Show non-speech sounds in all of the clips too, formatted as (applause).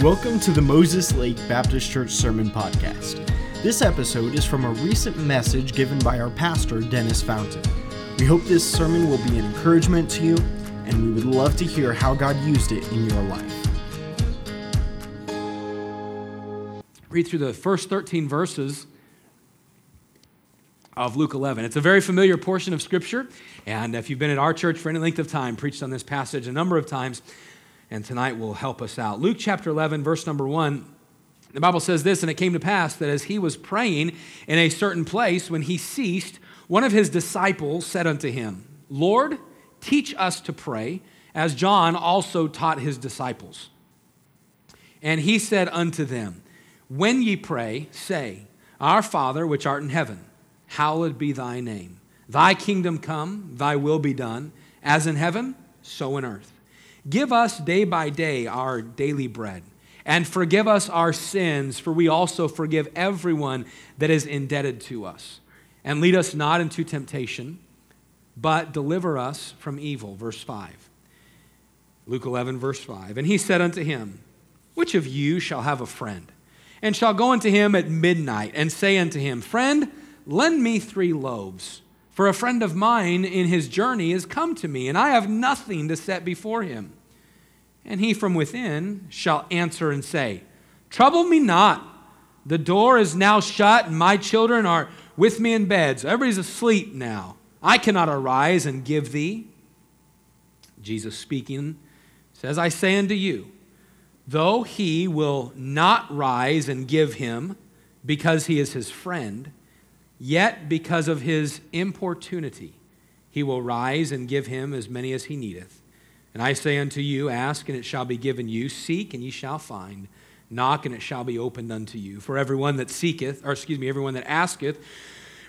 Welcome to the Moses Lake Baptist Church Sermon Podcast. This episode is from a recent message given by our pastor, Dennis Fountain. We hope this sermon will be an encouragement to you, and we would love to hear how God used it in your life. Read through the first 13 verses of Luke 11. It's a very familiar portion of Scripture, and if you've been at our church for any length of time, preached on this passage a number of times, and tonight will help us out. Luke chapter 11, verse number 1. The Bible says this, and it came to pass that as he was praying in a certain place, when he ceased, one of his disciples said unto him, Lord, teach us to pray, as John also taught his disciples. And he said unto them, When ye pray, say, Our Father which art in heaven, hallowed be thy name. Thy kingdom come, thy will be done, as in heaven, so in earth. Give us day by day our daily bread, and forgive us our sins, for we also forgive everyone that is indebted to us. And lead us not into temptation, but deliver us from evil. Verse 5. Luke 11, verse 5. And he said unto him, Which of you shall have a friend, and shall go unto him at midnight, and say unto him, Friend, lend me three loaves? For a friend of mine in his journey has come to me, and I have nothing to set before him. And he from within shall answer and say, Trouble me not. The door is now shut, and my children are with me in bed. So everybody's asleep now. I cannot arise and give thee. Jesus speaking says, I say unto you, though he will not rise and give him because he is his friend, Yet, because of his importunity, he will rise and give him as many as he needeth. And I say unto you, Ask, and it shall be given you. Seek, and ye shall find. Knock, and it shall be opened unto you. For everyone that seeketh, or excuse me, everyone that asketh,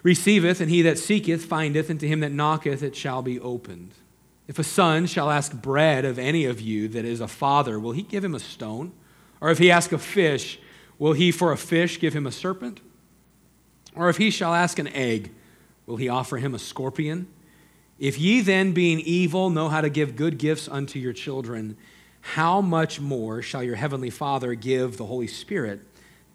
receiveth, and he that seeketh findeth, and to him that knocketh it shall be opened. If a son shall ask bread of any of you that is a father, will he give him a stone? Or if he ask a fish, will he for a fish give him a serpent? Or if he shall ask an egg, will he offer him a scorpion? If ye then, being evil, know how to give good gifts unto your children, how much more shall your heavenly Father give the Holy Spirit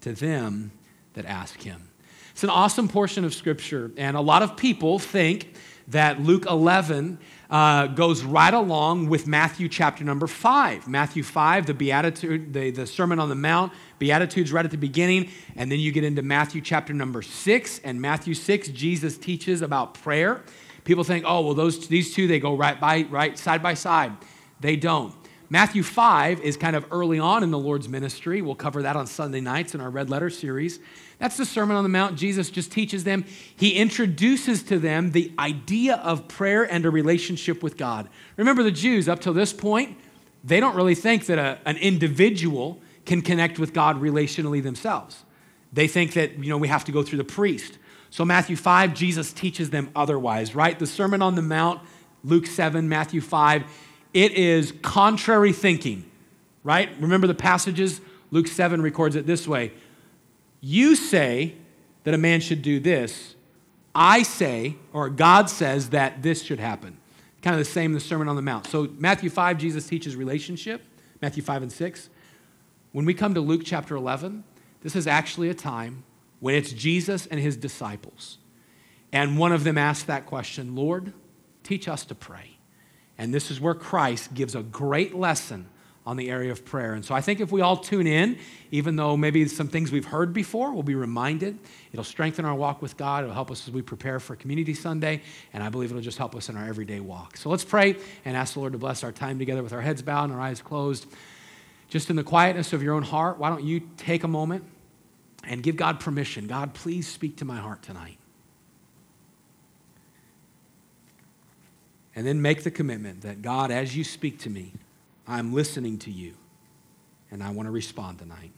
to them that ask him? It's an awesome portion of Scripture, and a lot of people think that Luke 11 uh, goes right along with Matthew chapter number 5. Matthew 5, the Beatitude, the, the Sermon on the Mount, Beatitudes right at the beginning, and then you get into Matthew chapter number 6. And Matthew 6, Jesus teaches about prayer. People think, oh, well, those, these two, they go right by, right side by side. They don't. Matthew 5 is kind of early on in the Lord's ministry. We'll cover that on Sunday nights in our Red Letter series. That's the Sermon on the Mount. Jesus just teaches them. He introduces to them the idea of prayer and a relationship with God. Remember, the Jews, up till this point, they don't really think that a, an individual can connect with God relationally themselves. They think that, you know, we have to go through the priest. So, Matthew 5, Jesus teaches them otherwise, right? The Sermon on the Mount, Luke 7, Matthew 5 it is contrary thinking, right? Remember the passages? Luke 7 records it this way You say that a man should do this. I say, or God says that this should happen. Kind of the same in the Sermon on the Mount. So, Matthew 5, Jesus teaches relationship, Matthew 5 and 6. When we come to Luke chapter 11, this is actually a time when it's Jesus and his disciples. And one of them asked that question Lord, teach us to pray. And this is where Christ gives a great lesson on the area of prayer. And so I think if we all tune in, even though maybe some things we've heard before, we'll be reminded. It'll strengthen our walk with God. It'll help us as we prepare for Community Sunday. And I believe it'll just help us in our everyday walk. So let's pray and ask the Lord to bless our time together with our heads bowed and our eyes closed. Just in the quietness of your own heart, why don't you take a moment and give God permission? God, please speak to my heart tonight. And then make the commitment that God, as you speak to me, I'm listening to you and I want to respond tonight.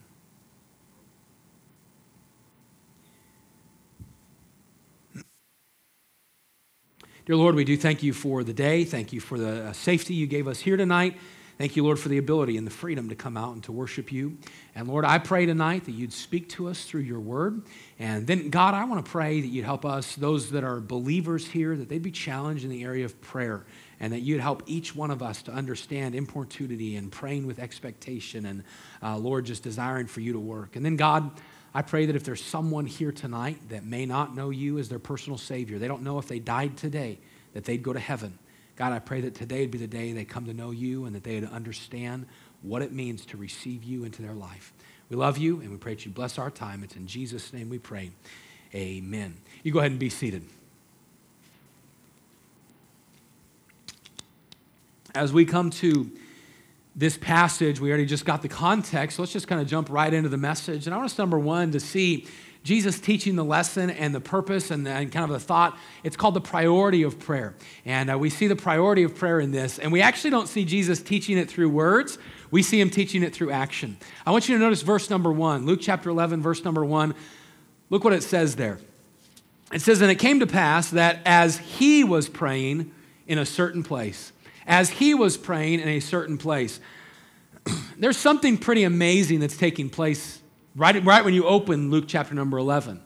Dear Lord, we do thank you for the day. Thank you for the safety you gave us here tonight. Thank you, Lord, for the ability and the freedom to come out and to worship you. And Lord, I pray tonight that you'd speak to us through your word. And then, God, I want to pray that you'd help us, those that are believers here, that they'd be challenged in the area of prayer and that you'd help each one of us to understand importunity and praying with expectation and, uh, Lord, just desiring for you to work. And then, God, I pray that if there's someone here tonight that may not know you as their personal Savior, they don't know if they died today, that they'd go to heaven. God, I pray that today would be the day they come to know you and that they'd understand what it means to receive you into their life. We love you and we pray that you bless our time. It's in Jesus' name we pray. Amen. You go ahead and be seated. As we come to this passage, we already just got the context. So let's just kind of jump right into the message. And I want us, number one, to see Jesus teaching the lesson and the purpose and, and kind of the thought. It's called the priority of prayer. And uh, we see the priority of prayer in this. And we actually don't see Jesus teaching it through words, we see him teaching it through action. I want you to notice verse number one, Luke chapter 11, verse number one. Look what it says there. It says, And it came to pass that as he was praying in a certain place, as he was praying in a certain place. (clears throat) There's something pretty amazing that's taking place right, right when you open Luke chapter number 11.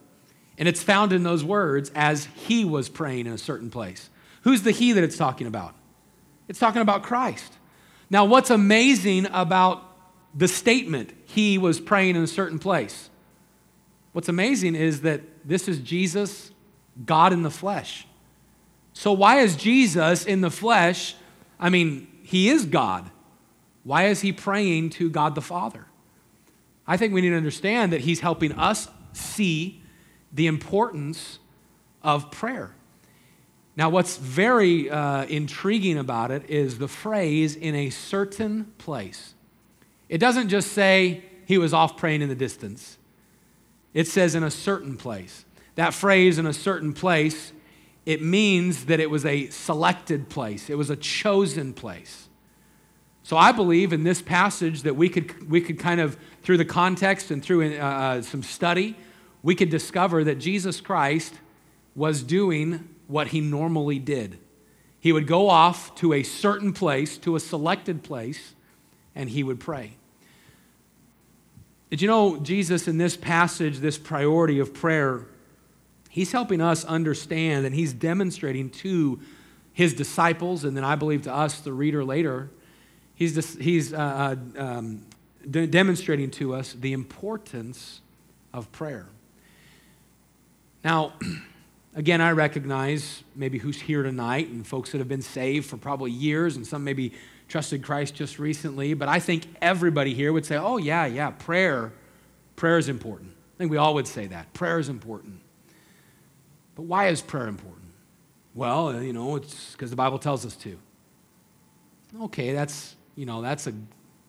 And it's found in those words, as he was praying in a certain place. Who's the he that it's talking about? It's talking about Christ. Now, what's amazing about the statement, he was praying in a certain place? What's amazing is that this is Jesus, God in the flesh. So, why is Jesus in the flesh I mean, he is God. Why is he praying to God the Father? I think we need to understand that he's helping us see the importance of prayer. Now, what's very uh, intriguing about it is the phrase in a certain place. It doesn't just say he was off praying in the distance, it says in a certain place. That phrase in a certain place it means that it was a selected place, it was a chosen place. So I believe in this passage that we could, we could kind of, through the context and through uh, uh, some study, we could discover that Jesus Christ was doing what he normally did. He would go off to a certain place, to a selected place, and he would pray. Did you know Jesus in this passage, this priority of prayer, He's helping us understand and he's demonstrating to his disciples, and then I believe to us, the reader later, he's, he's uh, uh, um, de- demonstrating to us the importance of prayer. Now, (clears throat) again, I recognize maybe who's here tonight and folks that have been saved for probably years, and some maybe trusted Christ just recently, but I think everybody here would say, oh, yeah, yeah, prayer, prayer is important. I think we all would say that. Prayer is important. But why is prayer important? Well, you know, it's because the Bible tells us to. Okay, that's, you know, that's, a,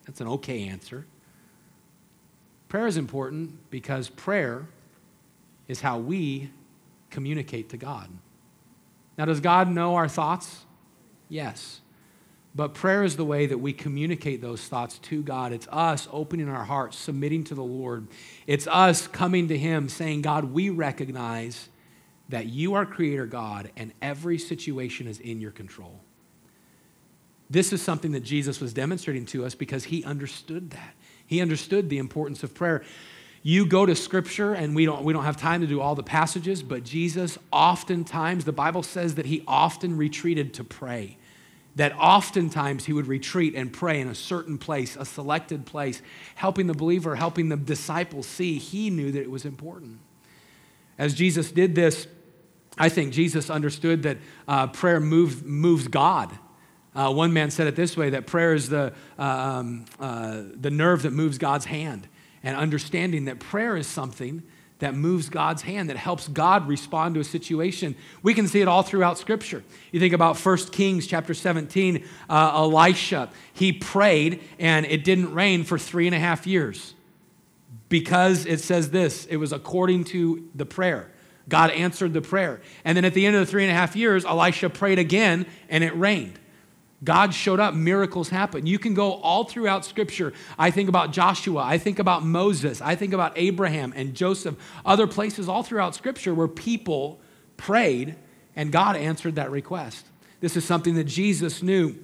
that's an okay answer. Prayer is important because prayer is how we communicate to God. Now, does God know our thoughts? Yes. But prayer is the way that we communicate those thoughts to God. It's us opening our hearts, submitting to the Lord. It's us coming to Him saying, God, we recognize that you are creator God and every situation is in your control. This is something that Jesus was demonstrating to us because he understood that. He understood the importance of prayer. You go to scripture, and we don't, we don't have time to do all the passages, but Jesus oftentimes, the Bible says that he often retreated to pray. That oftentimes he would retreat and pray in a certain place, a selected place, helping the believer, helping the disciples see he knew that it was important. As Jesus did this, I think Jesus understood that uh, prayer moves, moves God. Uh, one man said it this way that prayer is the, uh, um, uh, the nerve that moves God's hand. And understanding that prayer is something that moves God's hand, that helps God respond to a situation. We can see it all throughout Scripture. You think about 1 Kings chapter 17, uh, Elisha, he prayed and it didn't rain for three and a half years because it says this it was according to the prayer. God answered the prayer. And then at the end of the three and a half years, Elisha prayed again and it rained. God showed up, miracles happened. You can go all throughout Scripture. I think about Joshua, I think about Moses, I think about Abraham and Joseph, other places all throughout Scripture where people prayed and God answered that request. This is something that Jesus knew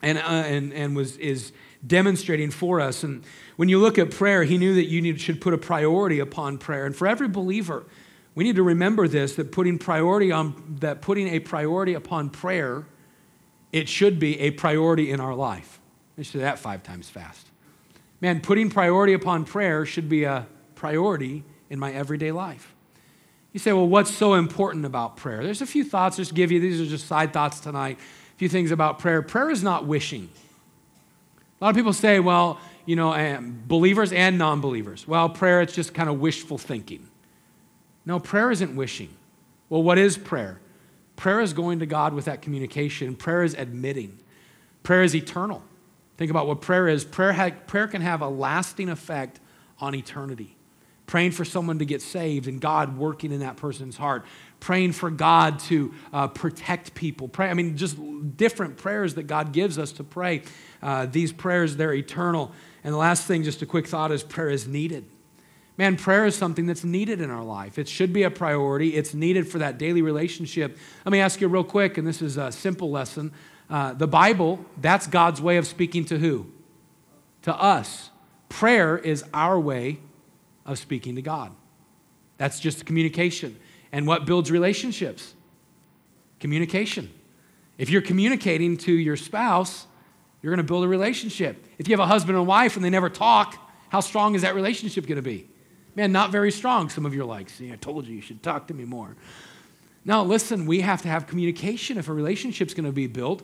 and, uh, and, and was, is demonstrating for us. And when you look at prayer, he knew that you need, should put a priority upon prayer. And for every believer, we need to remember this that putting priority on that putting a priority upon prayer it should be a priority in our life. Let's do that five times fast. Man, putting priority upon prayer should be a priority in my everyday life. You say, well, what's so important about prayer? There's a few thoughts just give you. These are just side thoughts tonight. A few things about prayer. Prayer is not wishing. A lot of people say, well, you know, eh, believers and non believers. Well, prayer, it's just kind of wishful thinking. No, prayer isn't wishing. Well, what is prayer? Prayer is going to God with that communication. Prayer is admitting. Prayer is eternal. Think about what prayer is. Prayer, ha- prayer can have a lasting effect on eternity. Praying for someone to get saved and God working in that person's heart. Praying for God to uh, protect people. Pray, I mean, just different prayers that God gives us to pray. Uh, these prayers, they're eternal. And the last thing, just a quick thought, is prayer is needed. Man, prayer is something that's needed in our life. It should be a priority. It's needed for that daily relationship. Let me ask you real quick, and this is a simple lesson. Uh, the Bible, that's God's way of speaking to who? To us. Prayer is our way of speaking to God. That's just communication. And what builds relationships? Communication. If you're communicating to your spouse, you're going to build a relationship. If you have a husband and wife and they never talk, how strong is that relationship going to be? Man, not very strong. Some of you are like, see, I told you you should talk to me more. Now, listen, we have to have communication if a relationship's going to be built.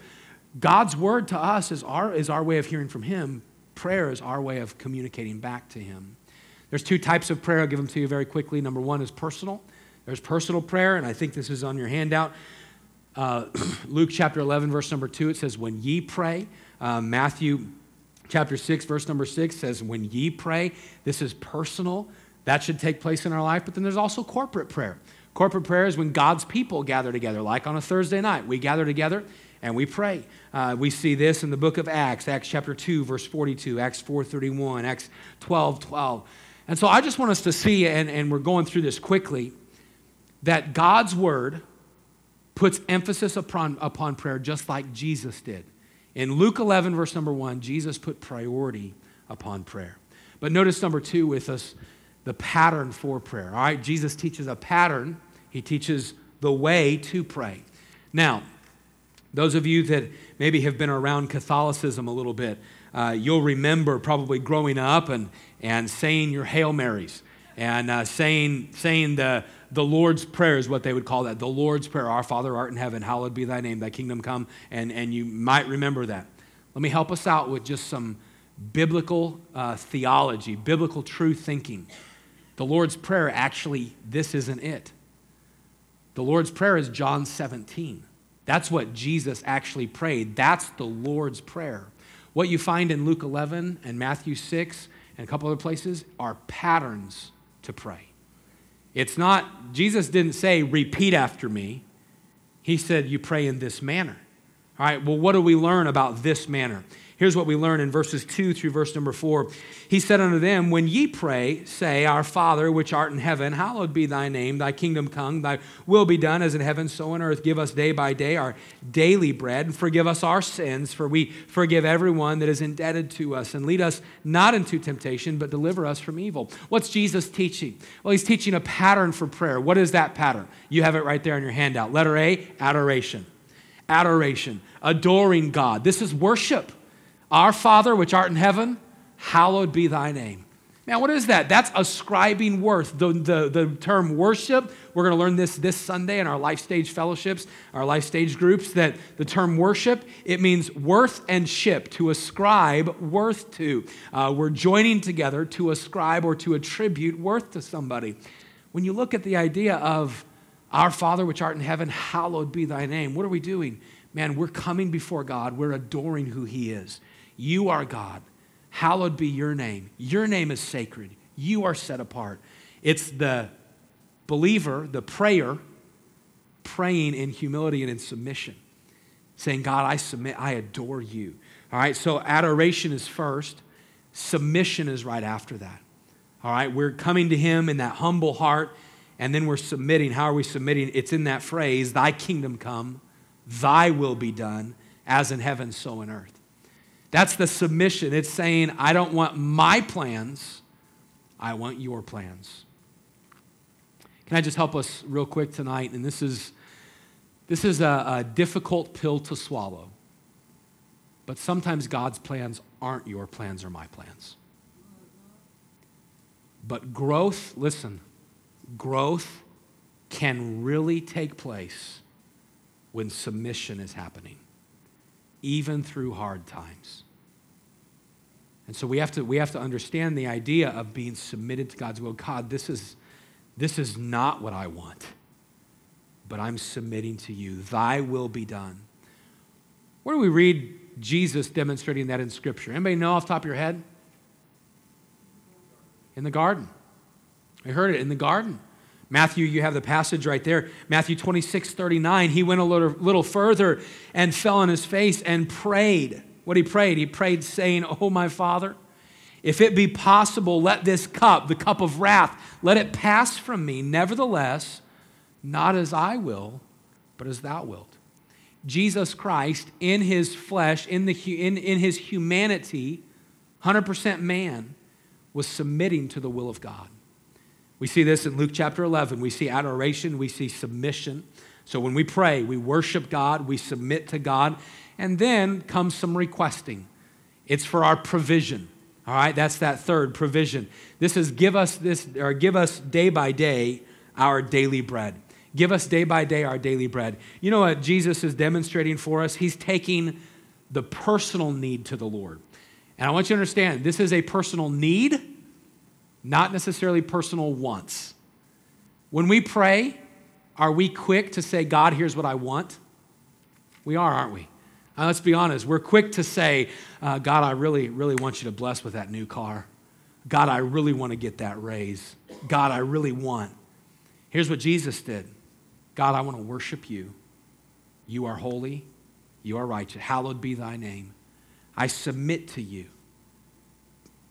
God's word to us is our, is our way of hearing from Him. Prayer is our way of communicating back to Him. There's two types of prayer. I'll give them to you very quickly. Number one is personal. There's personal prayer, and I think this is on your handout. Uh, (clears throat) Luke chapter 11, verse number 2, it says, When ye pray. Uh, Matthew chapter 6, verse number 6 says, When ye pray. This is personal. That should take place in our life. But then there's also corporate prayer. Corporate prayer is when God's people gather together, like on a Thursday night. We gather together and we pray. Uh, we see this in the book of Acts, Acts chapter 2, verse 42, Acts 4.31, Acts 12, 12. And so I just want us to see, and, and we're going through this quickly, that God's word puts emphasis upon, upon prayer just like Jesus did. In Luke 11, verse number 1, Jesus put priority upon prayer. But notice number 2 with us the pattern for prayer. All right, Jesus teaches a pattern, he teaches the way to pray. Now, those of you that maybe have been around Catholicism a little bit, uh, you'll remember probably growing up and, and saying your Hail Marys and uh, saying, saying the, the Lord's Prayer is what they would call that. The Lord's Prayer, Our Father art in heaven, hallowed be thy name, thy kingdom come. And, and you might remember that. Let me help us out with just some biblical uh, theology, biblical true thinking. The Lord's Prayer, actually, this isn't it. The Lord's Prayer is John 17. That's what Jesus actually prayed. That's the Lord's Prayer. What you find in Luke 11 and Matthew 6 and a couple other places are patterns to pray. It's not, Jesus didn't say, repeat after me. He said, you pray in this manner. All right, well, what do we learn about this manner? Here's what we learn in verses 2 through verse number 4. He said unto them, When ye pray, say, Our Father, which art in heaven, hallowed be thy name, thy kingdom come, thy will be done as in heaven, so on earth. Give us day by day our daily bread, and forgive us our sins, for we forgive everyone that is indebted to us. And lead us not into temptation, but deliver us from evil. What's Jesus teaching? Well, he's teaching a pattern for prayer. What is that pattern? You have it right there in your handout. Letter A, adoration. Adoration, adoring God. This is worship. Our Father, which art in heaven, hallowed be thy name. Man, what is that? That's ascribing worth. The, the, the term worship, we're going to learn this this Sunday in our life stage fellowships, our life stage groups, that the term worship, it means worth and ship, to ascribe worth to. Uh, we're joining together to ascribe or to attribute worth to somebody. When you look at the idea of our Father which art in heaven, hallowed be thy name, what are we doing? Man, we're coming before God, we're adoring who he is. You are God. Hallowed be your name. Your name is sacred. You are set apart. It's the believer, the prayer, praying in humility and in submission, saying, God, I submit, I adore you. All right, so adoration is first, submission is right after that. All right, we're coming to Him in that humble heart, and then we're submitting. How are we submitting? It's in that phrase, Thy kingdom come, Thy will be done, as in heaven, so in earth. That's the submission. It's saying, I don't want my plans, I want your plans. Can I just help us real quick tonight? And this is, this is a, a difficult pill to swallow. But sometimes God's plans aren't your plans or my plans. But growth, listen, growth can really take place when submission is happening, even through hard times. And so we have to, we have to understand the idea of being submitted to God's will. God, this is, this is not what I want, but I'm submitting to you. Thy will be done. Where do we read Jesus demonstrating that in Scripture? Anybody know off the top of your head? In the garden. I heard it in the garden. Matthew, you have the passage right there. Matthew 26, 39. He went a little, little further and fell on his face and prayed. What he prayed? He prayed, saying, Oh, my Father, if it be possible, let this cup, the cup of wrath, let it pass from me. Nevertheless, not as I will, but as thou wilt. Jesus Christ, in his flesh, in, the, in, in his humanity, 100% man, was submitting to the will of God. We see this in Luke chapter 11. We see adoration, we see submission. So when we pray, we worship God, we submit to God, and then comes some requesting. It's for our provision. All right, that's that third provision. This is give us this or give us day by day our daily bread. Give us day by day our daily bread. You know what Jesus is demonstrating for us? He's taking the personal need to the Lord. And I want you to understand this is a personal need not necessarily personal wants. When we pray, are we quick to say, God, here's what I want? We are, aren't we? Uh, let's be honest. We're quick to say, uh, God, I really, really want you to bless with that new car. God, I really want to get that raise. God, I really want. Here's what Jesus did God, I want to worship you. You are holy. You are righteous. Hallowed be thy name. I submit to you.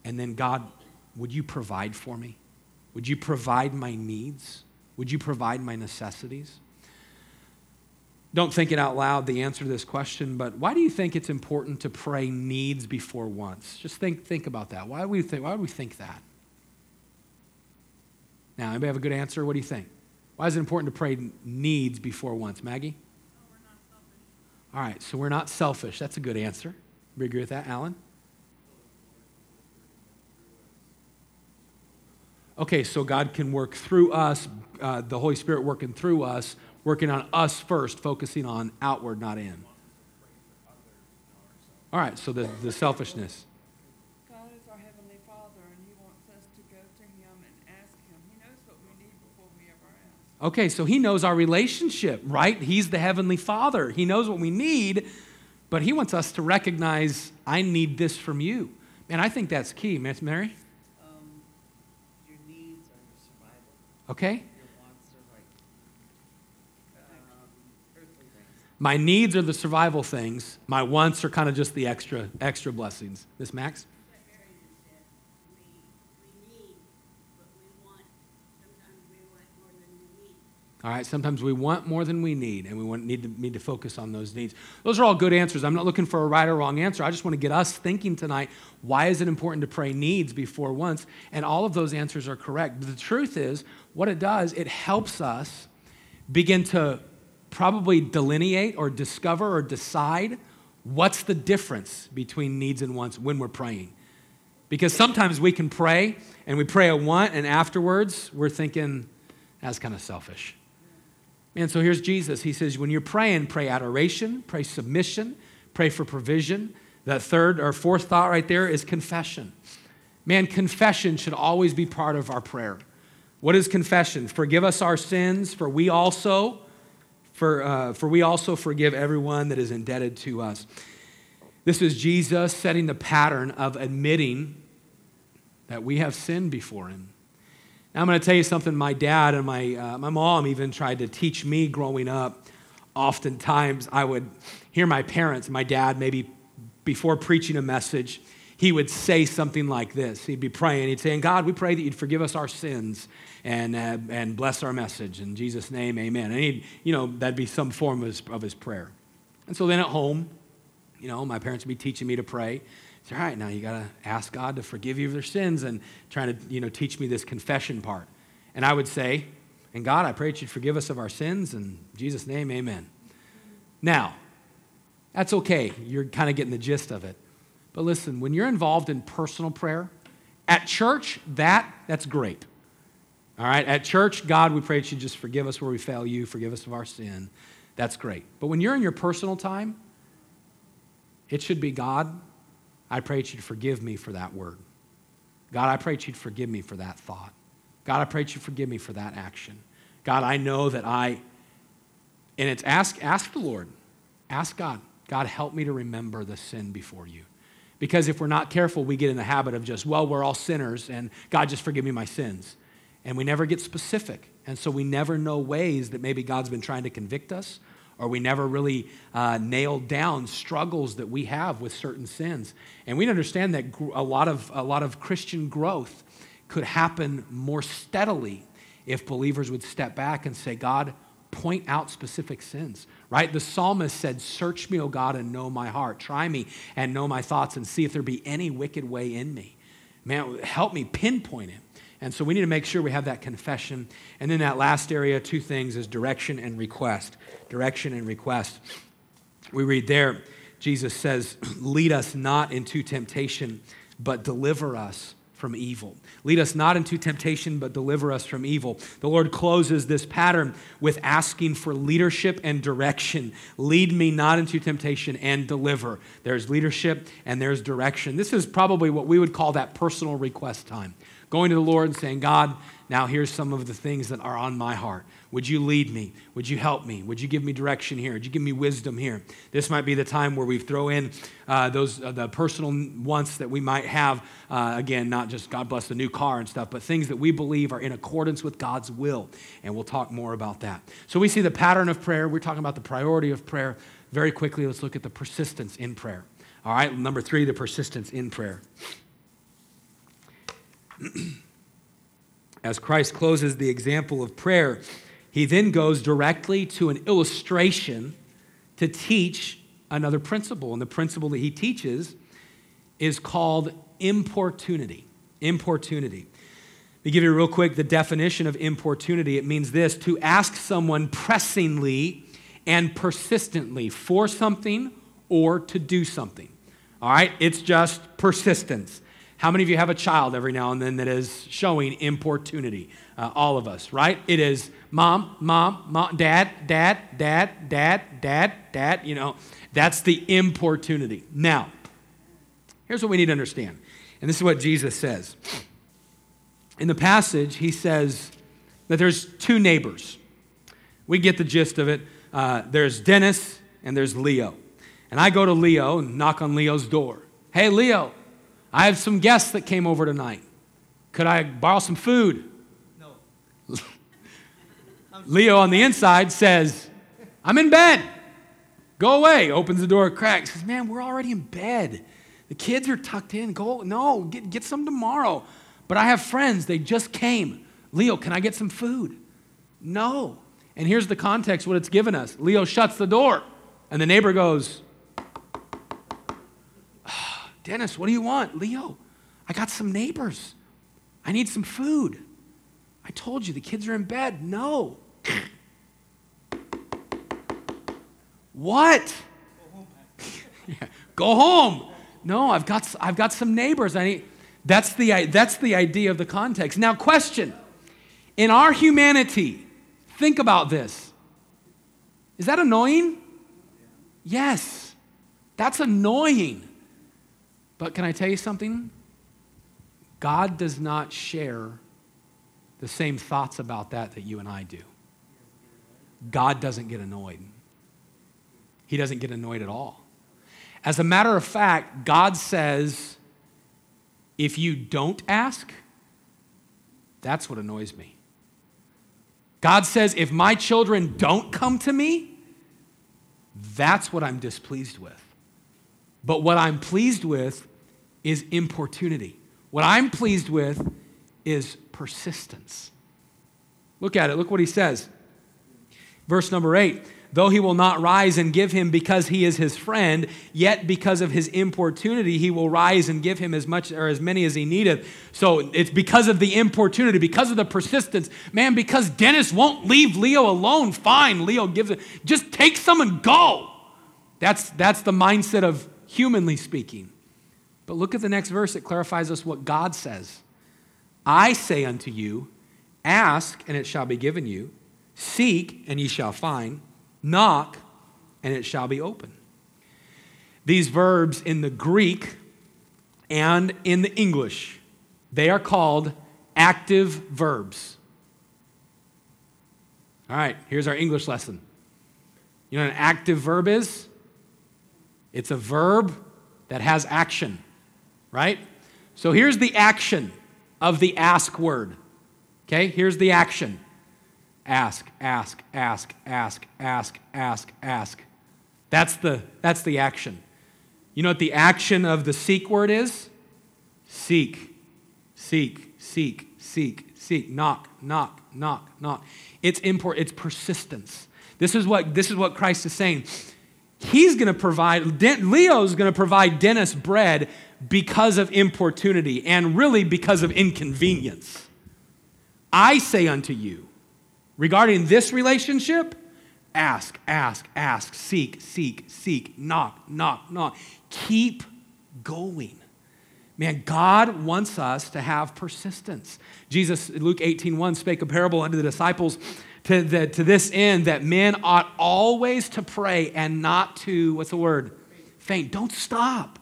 And then, God, would you provide for me? Would you provide my needs? Would you provide my necessities? Don't think it out loud, the answer to this question, but why do you think it's important to pray needs before wants? Just think, think about that. Why do, we think, why do we think that? Now, anybody have a good answer? What do you think? Why is it important to pray needs before wants? Maggie? All right, so we're not selfish. That's a good answer. You agree with that, Alan? Okay, so God can work through us, uh, the Holy Spirit working through us, working on us first, focusing on outward, not in. All right, so the, the selfishness. God is our Heavenly Father, and He wants us to go to Him and ask Him. He knows what we need before we ever ask. Okay, so He knows our relationship, right? He's the Heavenly Father. He knows what we need, but He wants us to recognize, I need this from you. And I think that's key, Miss Mary. Okay? My needs are the survival things. My wants are kind of just the extra extra blessings. Miss Max? All right, sometimes we want more than we need, and we want, need, to, need to focus on those needs. Those are all good answers. I'm not looking for a right or wrong answer. I just want to get us thinking tonight why is it important to pray needs before wants? And all of those answers are correct. But the truth is, what it does, it helps us begin to probably delineate or discover or decide what's the difference between needs and wants when we're praying. Because sometimes we can pray and we pray a want, and afterwards we're thinking, that's kind of selfish. And so here's Jesus. He says, when you're praying, pray adoration, pray submission, pray for provision. That third or fourth thought right there is confession. Man, confession should always be part of our prayer. What is confession? Forgive us our sins, for we also, for, uh, for we also forgive everyone that is indebted to us. This is Jesus setting the pattern of admitting that we have sinned before him. Now, I'm going to tell you something my dad and my, uh, my mom even tried to teach me growing up. Oftentimes, I would hear my parents, my dad, maybe before preaching a message, he would say something like this. He'd be praying. He'd say, God, we pray that you'd forgive us our sins and, uh, and bless our message. In Jesus' name, amen. And he'd, you know, that'd be some form of his, of his prayer. And so then at home, you know, my parents would be teaching me to pray. All right, now you got to ask God to forgive you of your sins and trying to, you know, teach me this confession part. And I would say, and God, I pray that you'd forgive us of our sins. In Jesus' name, amen. Now, That's okay. You're kind of getting the gist of it. But listen, when you're involved in personal prayer, at church, that, that's great. All right, at church, God, we pray that you just forgive us where we fail you, forgive us of our sin. That's great. But when you're in your personal time, it should be God, I pray that you'd forgive me for that word. God, I pray that you'd forgive me for that thought. God, I pray that you forgive me for that action. God, I know that I, and it's ask, ask the Lord, ask God, God, help me to remember the sin before you. Because if we're not careful, we get in the habit of just, well, we're all sinners, and God, just forgive me my sins. And we never get specific. And so we never know ways that maybe God's been trying to convict us, or we never really uh, nailed down struggles that we have with certain sins. And we understand that a lot of, a lot of Christian growth could happen more steadily if believers would step back and say, God, point out specific sins, right? The psalmist said, Search me, O God, and know my heart. Try me and know my thoughts and see if there be any wicked way in me. Man, help me pinpoint it. And so we need to make sure we have that confession. And then that last area, two things, is direction and request. Direction and request. We read there, Jesus says, (clears throat) Lead us not into temptation, but deliver us from evil. Lead us not into temptation, but deliver us from evil. The Lord closes this pattern with asking for leadership and direction. Lead me not into temptation and deliver. There's leadership and there's direction. This is probably what we would call that personal request time. Going to the Lord and saying, God, now here's some of the things that are on my heart. Would you lead me? Would you help me? Would you give me direction here? Would you give me wisdom here? This might be the time where we throw in uh, those uh, the personal wants that we might have. Uh, again, not just God bless the new car and stuff, but things that we believe are in accordance with God's will. And we'll talk more about that. So we see the pattern of prayer. We're talking about the priority of prayer. Very quickly, let's look at the persistence in prayer. All right, number three, the persistence in prayer. As Christ closes the example of prayer, he then goes directly to an illustration to teach another principle. And the principle that he teaches is called importunity. Importunity. Let me give you real quick the definition of importunity. It means this to ask someone pressingly and persistently for something or to do something. All right? It's just persistence. How many of you have a child every now and then that is showing importunity? Uh, all of us, right? It is mom, mom, mom, dad, dad, dad, dad, dad, dad. You know, that's the importunity. Now, here's what we need to understand. And this is what Jesus says. In the passage, he says that there's two neighbors. We get the gist of it. Uh, there's Dennis and there's Leo. And I go to Leo and knock on Leo's door. Hey, Leo, I have some guests that came over tonight. Could I borrow some food? No. (laughs) Leo on the inside says, I'm in bed. Go away. Opens the door, cracks. Says, Man, we're already in bed. The kids are tucked in. Go, no, get, get some tomorrow. But I have friends. They just came. Leo, can I get some food? No. And here's the context what it's given us. Leo shuts the door, and the neighbor goes, Dennis, what do you want? Leo, I got some neighbors. I need some food. I told you the kids are in bed. No. what? (laughs) Go home. No, I've got, I've got some neighbors. I need, that's, the, that's the idea of the context. Now, question In our humanity, think about this. Is that annoying? Yes. That's annoying. But can I tell you something? God does not share the same thoughts about that that you and I do. God doesn't get annoyed. He doesn't get annoyed at all. As a matter of fact, God says, if you don't ask, that's what annoys me. God says, if my children don't come to me, that's what I'm displeased with. But what I'm pleased with is importunity. What I'm pleased with is persistence. Look at it. Look what he says. Verse number eight though he will not rise and give him because he is his friend, yet because of his importunity, he will rise and give him as much or as many as he needeth. So it's because of the importunity, because of the persistence. Man, because Dennis won't leave Leo alone, fine, Leo gives it. Just take some and go. That's, that's the mindset of humanly speaking. But look at the next verse, it clarifies us what God says. I say unto you, ask, and it shall be given you, seek, and ye shall find, knock, and it shall be open. These verbs in the Greek and in the English, they are called active verbs. All right, here's our English lesson. You know what an active verb is? It's a verb that has action, right? So here's the action of the ask word. Okay, here's the action ask, ask, ask, ask, ask, ask, ask. That's the, that's the action. You know what the action of the seek word is? Seek, seek, seek, seek, seek, knock, knock, knock, knock. It's import, it's persistence. This is what this is what Christ is saying. He's going to provide Leo's going to provide Dennis bread because of importunity and really because of inconvenience. I say unto you, regarding this relationship, ask, ask, ask, seek, seek, seek, knock, knock, knock. Keep going. Man, God wants us to have persistence. Jesus, Luke 18 1, spake a parable unto the disciples to, the, to this end that men ought always to pray and not to, what's the word? Faint. Don't stop.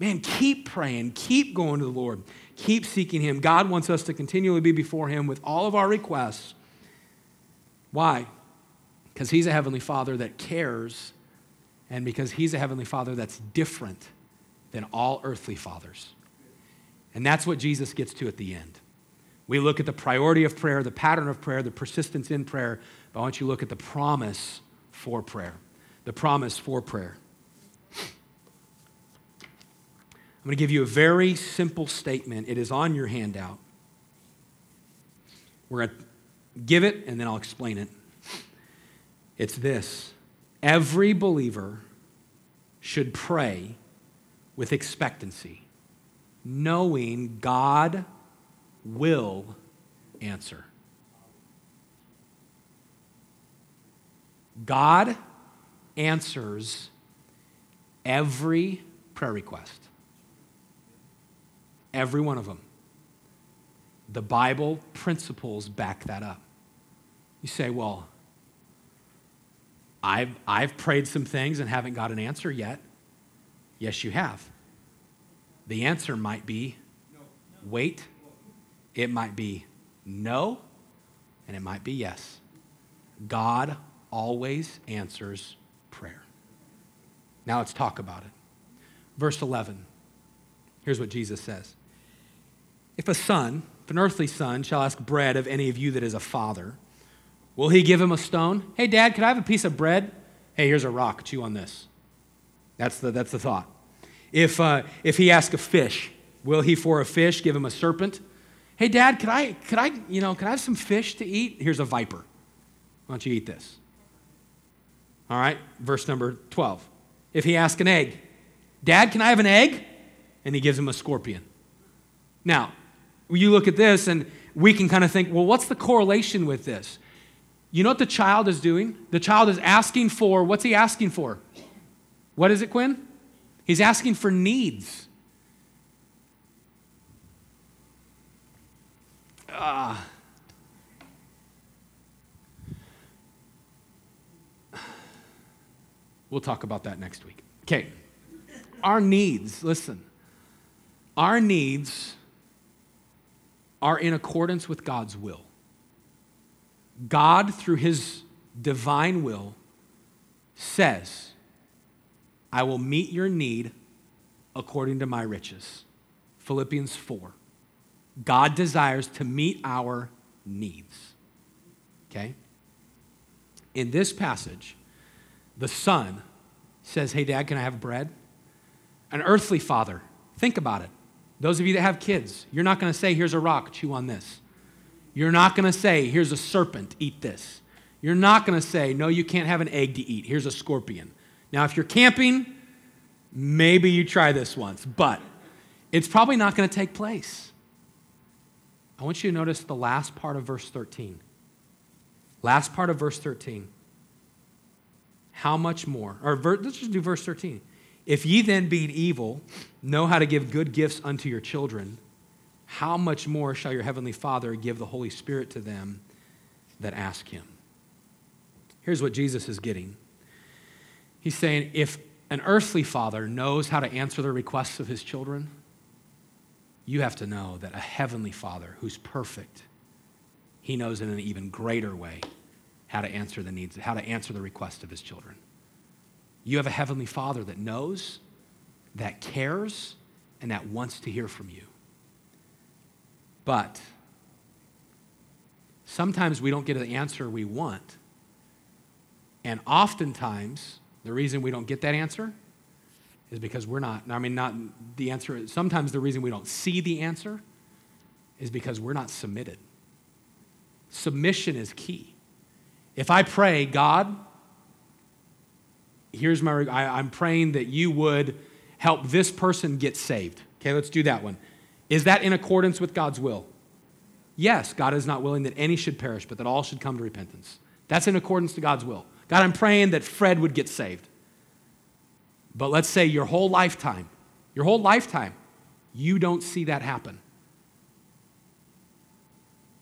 Man, keep praying, keep going to the Lord, keep seeking Him. God wants us to continually be before Him with all of our requests. Why? Because He's a Heavenly Father that cares, and because He's a Heavenly Father that's different than all earthly fathers. And that's what Jesus gets to at the end. We look at the priority of prayer, the pattern of prayer, the persistence in prayer, but I want you to look at the promise for prayer. The promise for prayer. I'm going to give you a very simple statement. It is on your handout. We're going to give it and then I'll explain it. It's this every believer should pray with expectancy knowing God will answer. God answers every prayer request, every one of them. The Bible principles back that up. You say, well, I've, I've prayed some things and haven't got an answer yet. Yes, you have. The answer might be wait, it might be no, and it might be yes. God always answers prayer. Now let's talk about it. Verse 11. Here's what Jesus says If a son, if an earthly son, shall ask bread of any of you that is a father, will he give him a stone? Hey, dad, could I have a piece of bread? Hey, here's a rock. Chew on this. That's the, that's the thought. If, uh, if he asks a fish, will he for a fish give him a serpent? Hey, Dad, could I, could I, you know, could I have some fish to eat? Here's a viper. Why don't you eat this? All right, verse number 12. If he asks an egg, Dad, can I have an egg? And he gives him a scorpion. Now, you look at this and we can kind of think, well, what's the correlation with this? You know what the child is doing? The child is asking for, what's he asking for? What is it, Quinn? He's asking for needs. Uh, we'll talk about that next week. Okay. Our needs, listen, our needs are in accordance with God's will. God, through his divine will, says, I will meet your need according to my riches. Philippians 4. God desires to meet our needs. Okay? In this passage, the son says, Hey, dad, can I have bread? An earthly father, think about it. Those of you that have kids, you're not going to say, Here's a rock, chew on this. You're not going to say, Here's a serpent, eat this. You're not going to say, No, you can't have an egg to eat. Here's a scorpion. Now, if you're camping, maybe you try this once, but it's probably not going to take place. I want you to notice the last part of verse 13. Last part of verse 13. how much more? Or ver, let's just do verse 13. If ye then, being evil, know how to give good gifts unto your children, how much more shall your heavenly Father give the Holy Spirit to them that ask him? Here's what Jesus is getting. He's saying, if an earthly father knows how to answer the requests of his children, you have to know that a heavenly father who's perfect, he knows in an even greater way how to answer the needs, how to answer the request of his children. You have a heavenly father that knows, that cares, and that wants to hear from you. But sometimes we don't get the answer we want. And oftentimes, the reason we don't get that answer is because we're not, I mean, not the answer, sometimes the reason we don't see the answer is because we're not submitted. Submission is key. If I pray, God, here's my, I, I'm praying that you would help this person get saved. Okay, let's do that one. Is that in accordance with God's will? Yes, God is not willing that any should perish, but that all should come to repentance. That's in accordance to God's will. God, I'm praying that Fred would get saved. But let's say your whole lifetime, your whole lifetime, you don't see that happen.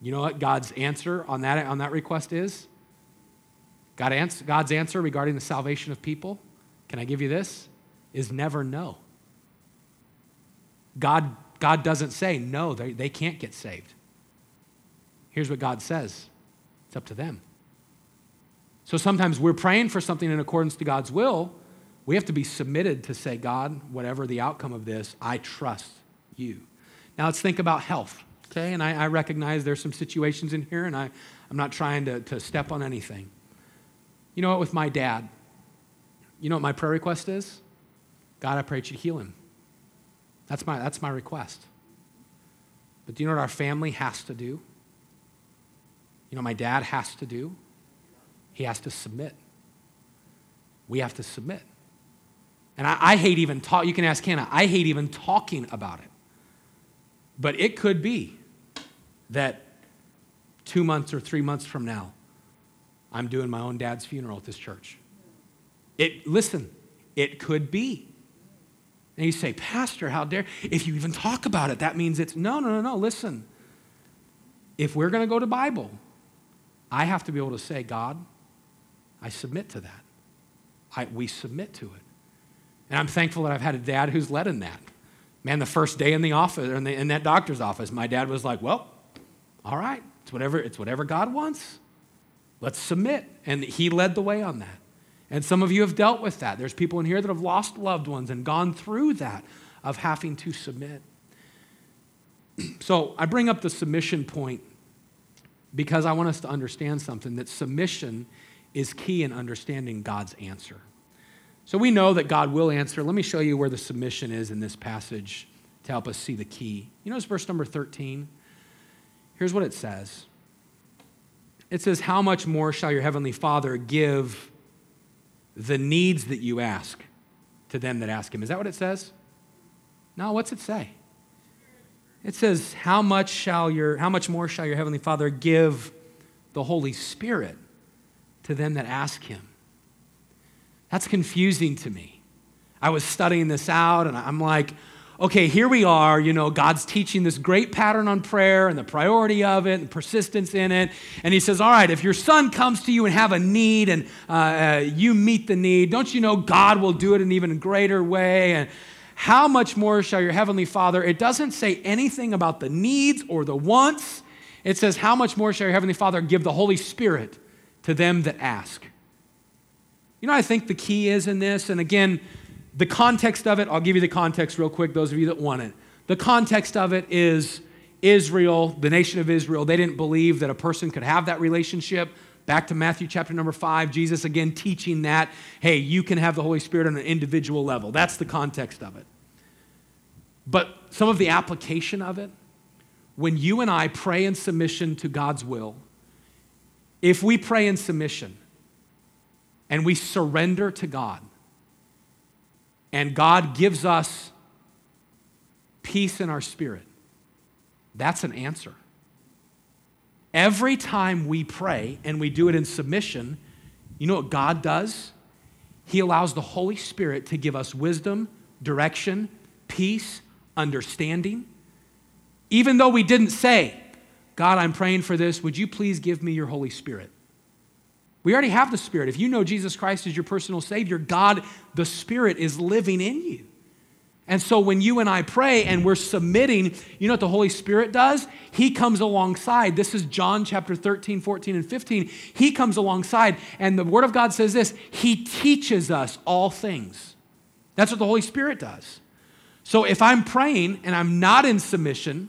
You know what God's answer on that, on that request is? God answer, God's answer regarding the salvation of people, can I give you this? Is never no. God, God doesn't say, no, they, they can't get saved. Here's what God says it's up to them. So sometimes we're praying for something in accordance to God's will. We have to be submitted to say, God, whatever the outcome of this, I trust you. Now let's think about health, okay? And I, I recognize there's some situations in here, and I, I'm not trying to, to step on anything. You know what, with my dad, you know what my prayer request is? God, I pray that you heal him. That's my, that's my request. But do you know what our family has to do? You know, my dad has to do? He has to submit. We have to submit. And I, I hate even talk. You can ask Hannah. I hate even talking about it. But it could be that two months or three months from now, I'm doing my own dad's funeral at this church. It listen, it could be. And you say, Pastor, how dare if you even talk about it, that means it's no, no, no, no. Listen. If we're going to go to Bible, I have to be able to say, God, I submit to that. I, we submit to it. And I'm thankful that I've had a dad who's led in that. Man, the first day in the office, in, the, in that doctor's office, my dad was like, well, all right, it's whatever, it's whatever God wants. Let's submit. And he led the way on that. And some of you have dealt with that. There's people in here that have lost loved ones and gone through that of having to submit. (clears throat) So I bring up the submission point because I want us to understand something that submission is key in understanding God's answer. So we know that God will answer. Let me show you where the submission is in this passage to help us see the key. You notice verse number 13? Here's what it says It says, How much more shall your heavenly Father give the needs that you ask to them that ask him? Is that what it says? No, what's it say? It says, How much shall your how much more shall your heavenly Father give the Holy Spirit to them that ask him. That's confusing to me. I was studying this out and I'm like, okay, here we are. You know, God's teaching this great pattern on prayer and the priority of it and persistence in it. And He says, all right, if your son comes to you and have a need and uh, uh, you meet the need, don't you know God will do it in an even greater way? And how much more shall your heavenly Father? It doesn't say anything about the needs or the wants. It says, how much more shall your heavenly Father give the Holy Spirit to them that ask. You know, I think the key is in this, and again, the context of it, I'll give you the context real quick, those of you that want it. The context of it is Israel, the nation of Israel, they didn't believe that a person could have that relationship. Back to Matthew chapter number five, Jesus again teaching that, hey, you can have the Holy Spirit on an individual level. That's the context of it. But some of the application of it, when you and I pray in submission to God's will, if we pray in submission and we surrender to God, and God gives us peace in our spirit, that's an answer. Every time we pray and we do it in submission, you know what God does? He allows the Holy Spirit to give us wisdom, direction, peace, understanding. Even though we didn't say, God, I'm praying for this, would you please give me your Holy Spirit? We already have the Spirit. If you know Jesus Christ as your personal Savior, God, the Spirit, is living in you. And so when you and I pray and we're submitting, you know what the Holy Spirit does? He comes alongside. This is John chapter 13, 14, and 15. He comes alongside, and the Word of God says this He teaches us all things. That's what the Holy Spirit does. So if I'm praying and I'm not in submission,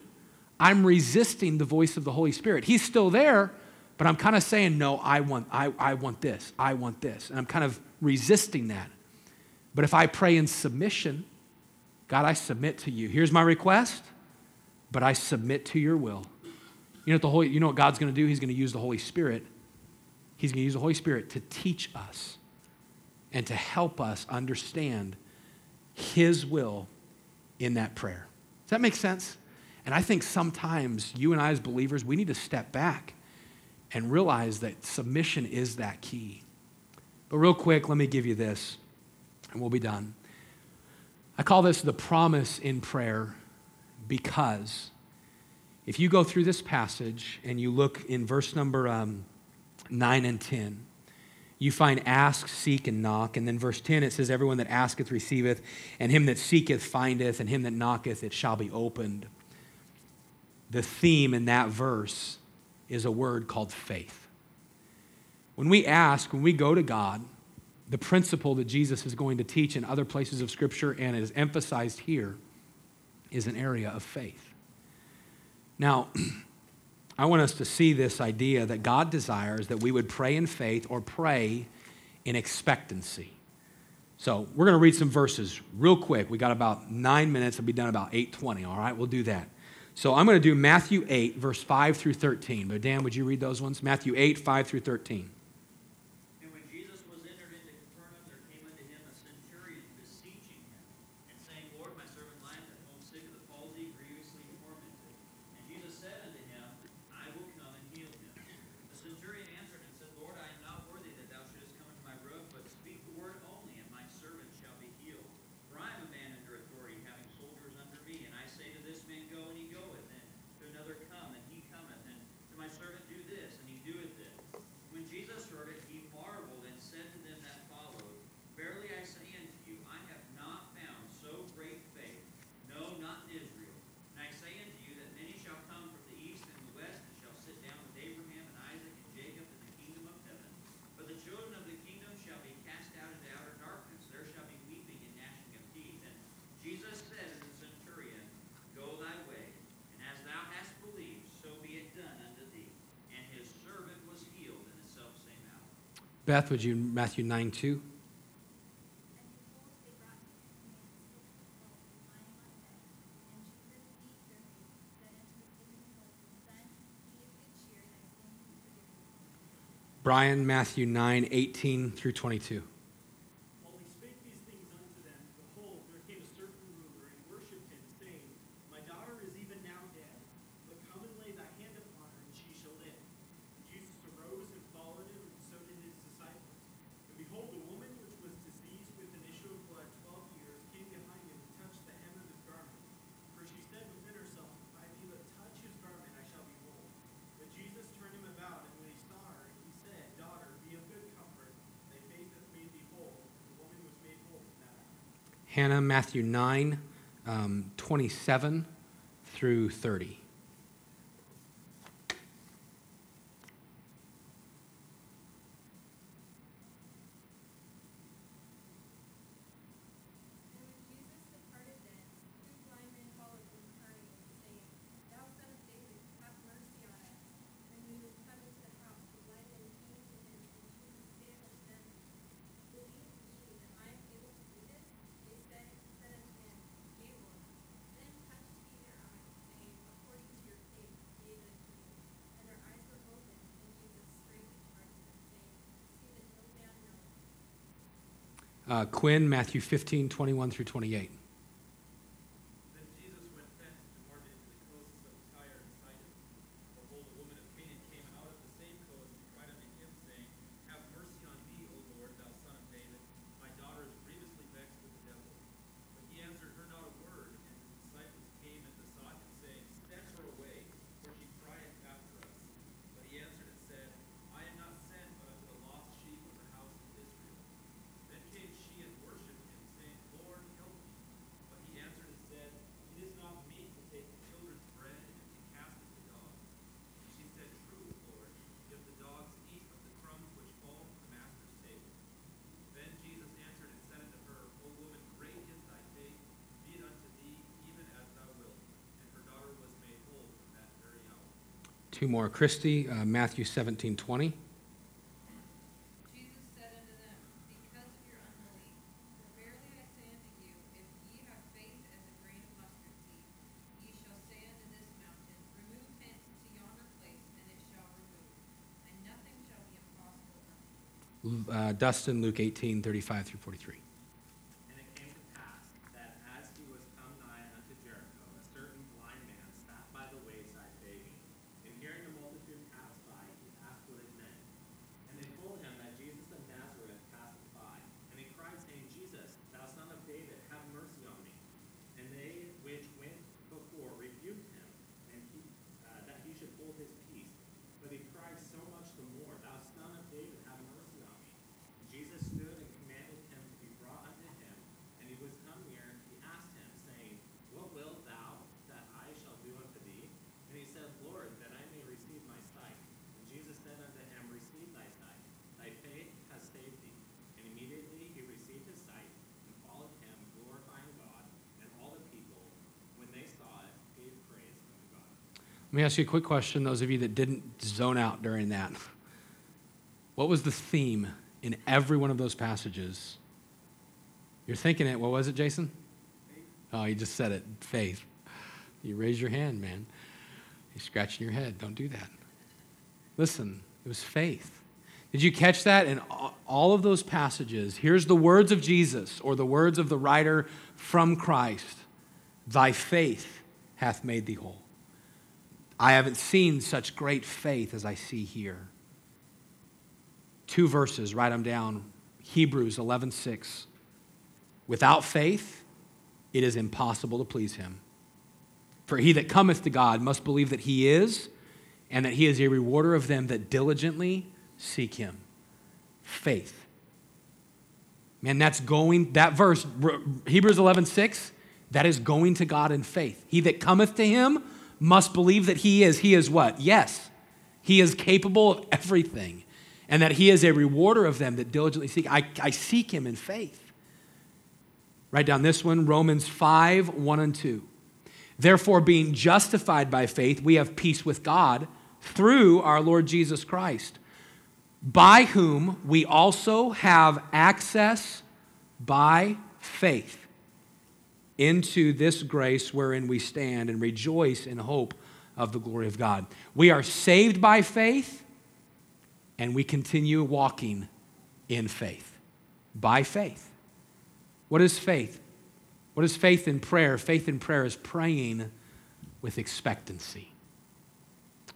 I'm resisting the voice of the Holy Spirit. He's still there, but I'm kind of saying, no, I want, I, I want this, I want this. And I'm kind of resisting that. But if I pray in submission, God, I submit to you. Here's my request, but I submit to your will. You know what, the Holy, you know what God's going to do? He's going to use the Holy Spirit. He's going to use the Holy Spirit to teach us and to help us understand His will in that prayer. Does that make sense? And I think sometimes you and I, as believers, we need to step back and realize that submission is that key. But, real quick, let me give you this, and we'll be done. I call this the promise in prayer because if you go through this passage and you look in verse number um, 9 and 10, you find ask, seek, and knock. And then verse 10, it says, Everyone that asketh receiveth, and him that seeketh findeth, and him that knocketh it shall be opened. The theme in that verse is a word called faith. When we ask, when we go to God, the principle that Jesus is going to teach in other places of Scripture and is emphasized here is an area of faith. Now, (clears throat) I want us to see this idea that God desires that we would pray in faith or pray in expectancy. So we're going to read some verses real quick. We got about nine minutes. We'll be done about 8:20. All right, we'll do that. So I'm going to do Matthew 8, verse 5 through 13. But Dan, would you read those ones? Matthew 8, 5 through 13. Beth, would you, Matthew 9 2? Brian, Matthew 9, 18 through 22. Hannah, Matthew 9, um, 27 through 30. Uh, Quinn, Matthew 15, 21 through 28. Two more. Christy, uh, Matthew 17 20. Jesus said unto them, Because of your unbelief, for verily I say unto you, if ye have faith as a grain of mustard seed, ye shall say unto this mountain, Remove hence to yonder place, and it shall remove, and nothing shall be impossible unto you. Uh, Dustin, Luke 18 35 through 43. And it came to pass that as he was come nigh unto Jericho, a certain blind man sat by the wayside begging. And hearing the multitude pass by, he asked what it meant. And they told him that Jesus of Nazareth passed by. And he cried, saying, Jesus, thou son of David, have mercy on me. And they which went before rebuked him, and he, uh, that he should hold his peace. But he cried so much the more, Thou son of David, have mercy on me. And Jesus stood and commanded him to be brought unto him. And he was come near, he asked him, saying, What wilt thou that I shall do unto thee? And he said, Lord, that I may receive my sight. And Jesus said unto him, Receive thy sight. Thy faith has saved thee. And immediately he received his sight, and followed him, glorifying God. And all the people, when they saw it, gave praise unto God. Let me ask you a quick question, those of you that didn't zone out during that. What was the theme in every one of those passages? You're thinking it. What was it, Jason? Oh, you just said it. Faith. You raise your hand, man. You're scratching your head. Don't do that. Listen, it was faith. Did you catch that in all of those passages? Here's the words of Jesus or the words of the writer from Christ Thy faith hath made thee whole. I haven't seen such great faith as I see here. Two verses, write them down. Hebrews 11:6. Without faith, it is impossible to please him. For he that cometh to God must believe that he is, and that he is a rewarder of them that diligently seek him. Faith. Man, that's going, that verse, Hebrews 11, 6, that is going to God in faith. He that cometh to him must believe that he is. He is what? Yes, he is capable of everything, and that he is a rewarder of them that diligently seek. I, I seek him in faith. Write down this one Romans 5, 1 and 2. Therefore, being justified by faith, we have peace with God through our Lord Jesus Christ, by whom we also have access by faith into this grace wherein we stand and rejoice in hope of the glory of God. We are saved by faith, and we continue walking in faith. By faith. What is faith? What is faith in prayer? Faith in prayer is praying with expectancy.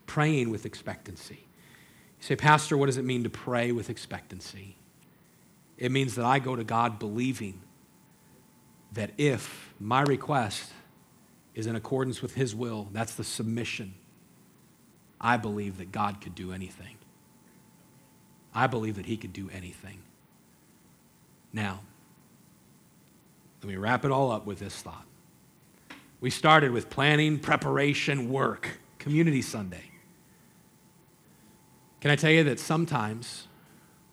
Praying with expectancy. You say, Pastor, what does it mean to pray with expectancy? It means that I go to God believing that if my request is in accordance with His will, that's the submission, I believe that God could do anything. I believe that He could do anything. Now, let me wrap it all up with this thought. We started with planning, preparation, work, Community Sunday. Can I tell you that sometimes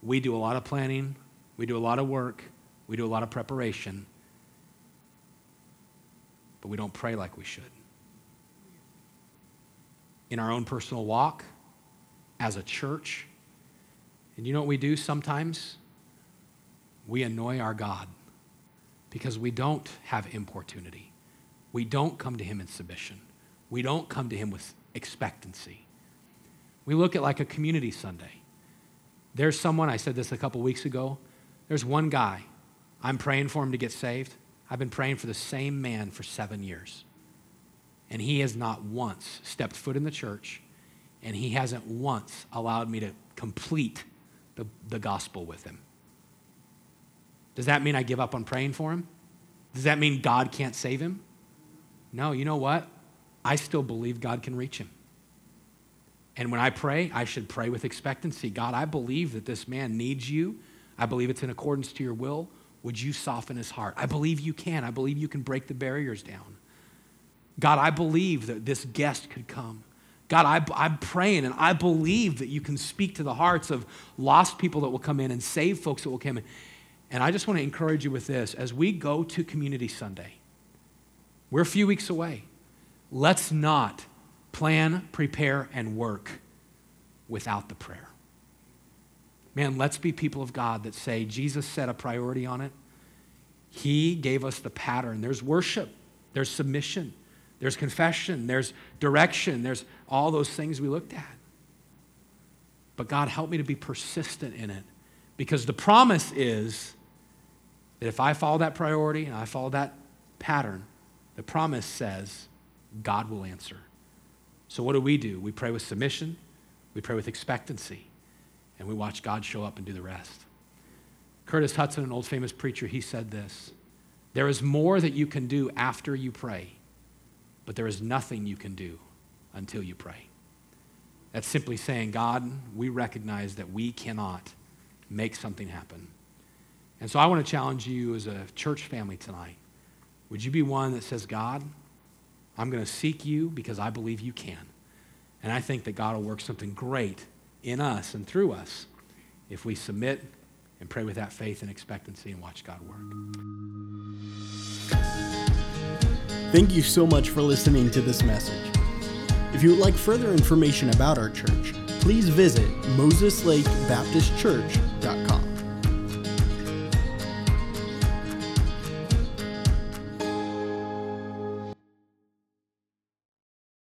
we do a lot of planning, we do a lot of work, we do a lot of preparation, but we don't pray like we should. In our own personal walk, as a church, and you know what we do sometimes? We annoy our God because we don't have importunity. We don't come to Him in submission. We don't come to Him with expectancy. We look at like a community Sunday. There's someone, I said this a couple weeks ago, there's one guy. I'm praying for him to get saved. I've been praying for the same man for seven years. And he has not once stepped foot in the church, and he hasn't once allowed me to complete the, the gospel with him. Does that mean I give up on praying for him? Does that mean God can't save him? No, you know what? I still believe God can reach him. And when I pray, I should pray with expectancy. God, I believe that this man needs you. I believe it's in accordance to your will. Would you soften his heart? I believe you can. I believe you can break the barriers down. God, I believe that this guest could come. God, I, am praying and I believe that you can speak to the hearts of lost people that will come in and save folks that will come in. And I just want to encourage you with this as we go to Community Sunday, we're a few weeks away. Let's not plan, prepare, and work without the prayer. Man, let's be people of God that say Jesus set a priority on it. He gave us the pattern. There's worship, there's submission, there's confession, there's direction, there's all those things we looked at. But God, help me to be persistent in it because the promise is that if I follow that priority and I follow that pattern, the promise says God will answer. So, what do we do? We pray with submission, we pray with expectancy, and we watch God show up and do the rest. Curtis Hutson, an old famous preacher, he said this There is more that you can do after you pray, but there is nothing you can do until you pray. That's simply saying, God, we recognize that we cannot make something happen. And so I want to challenge you as a church family tonight. Would you be one that says, God, I'm going to seek you because I believe you can. And I think that God will work something great in us and through us if we submit and pray with that faith and expectancy and watch God work. Thank you so much for listening to this message. If you would like further information about our church, please visit moseslakebaptistchurch.com.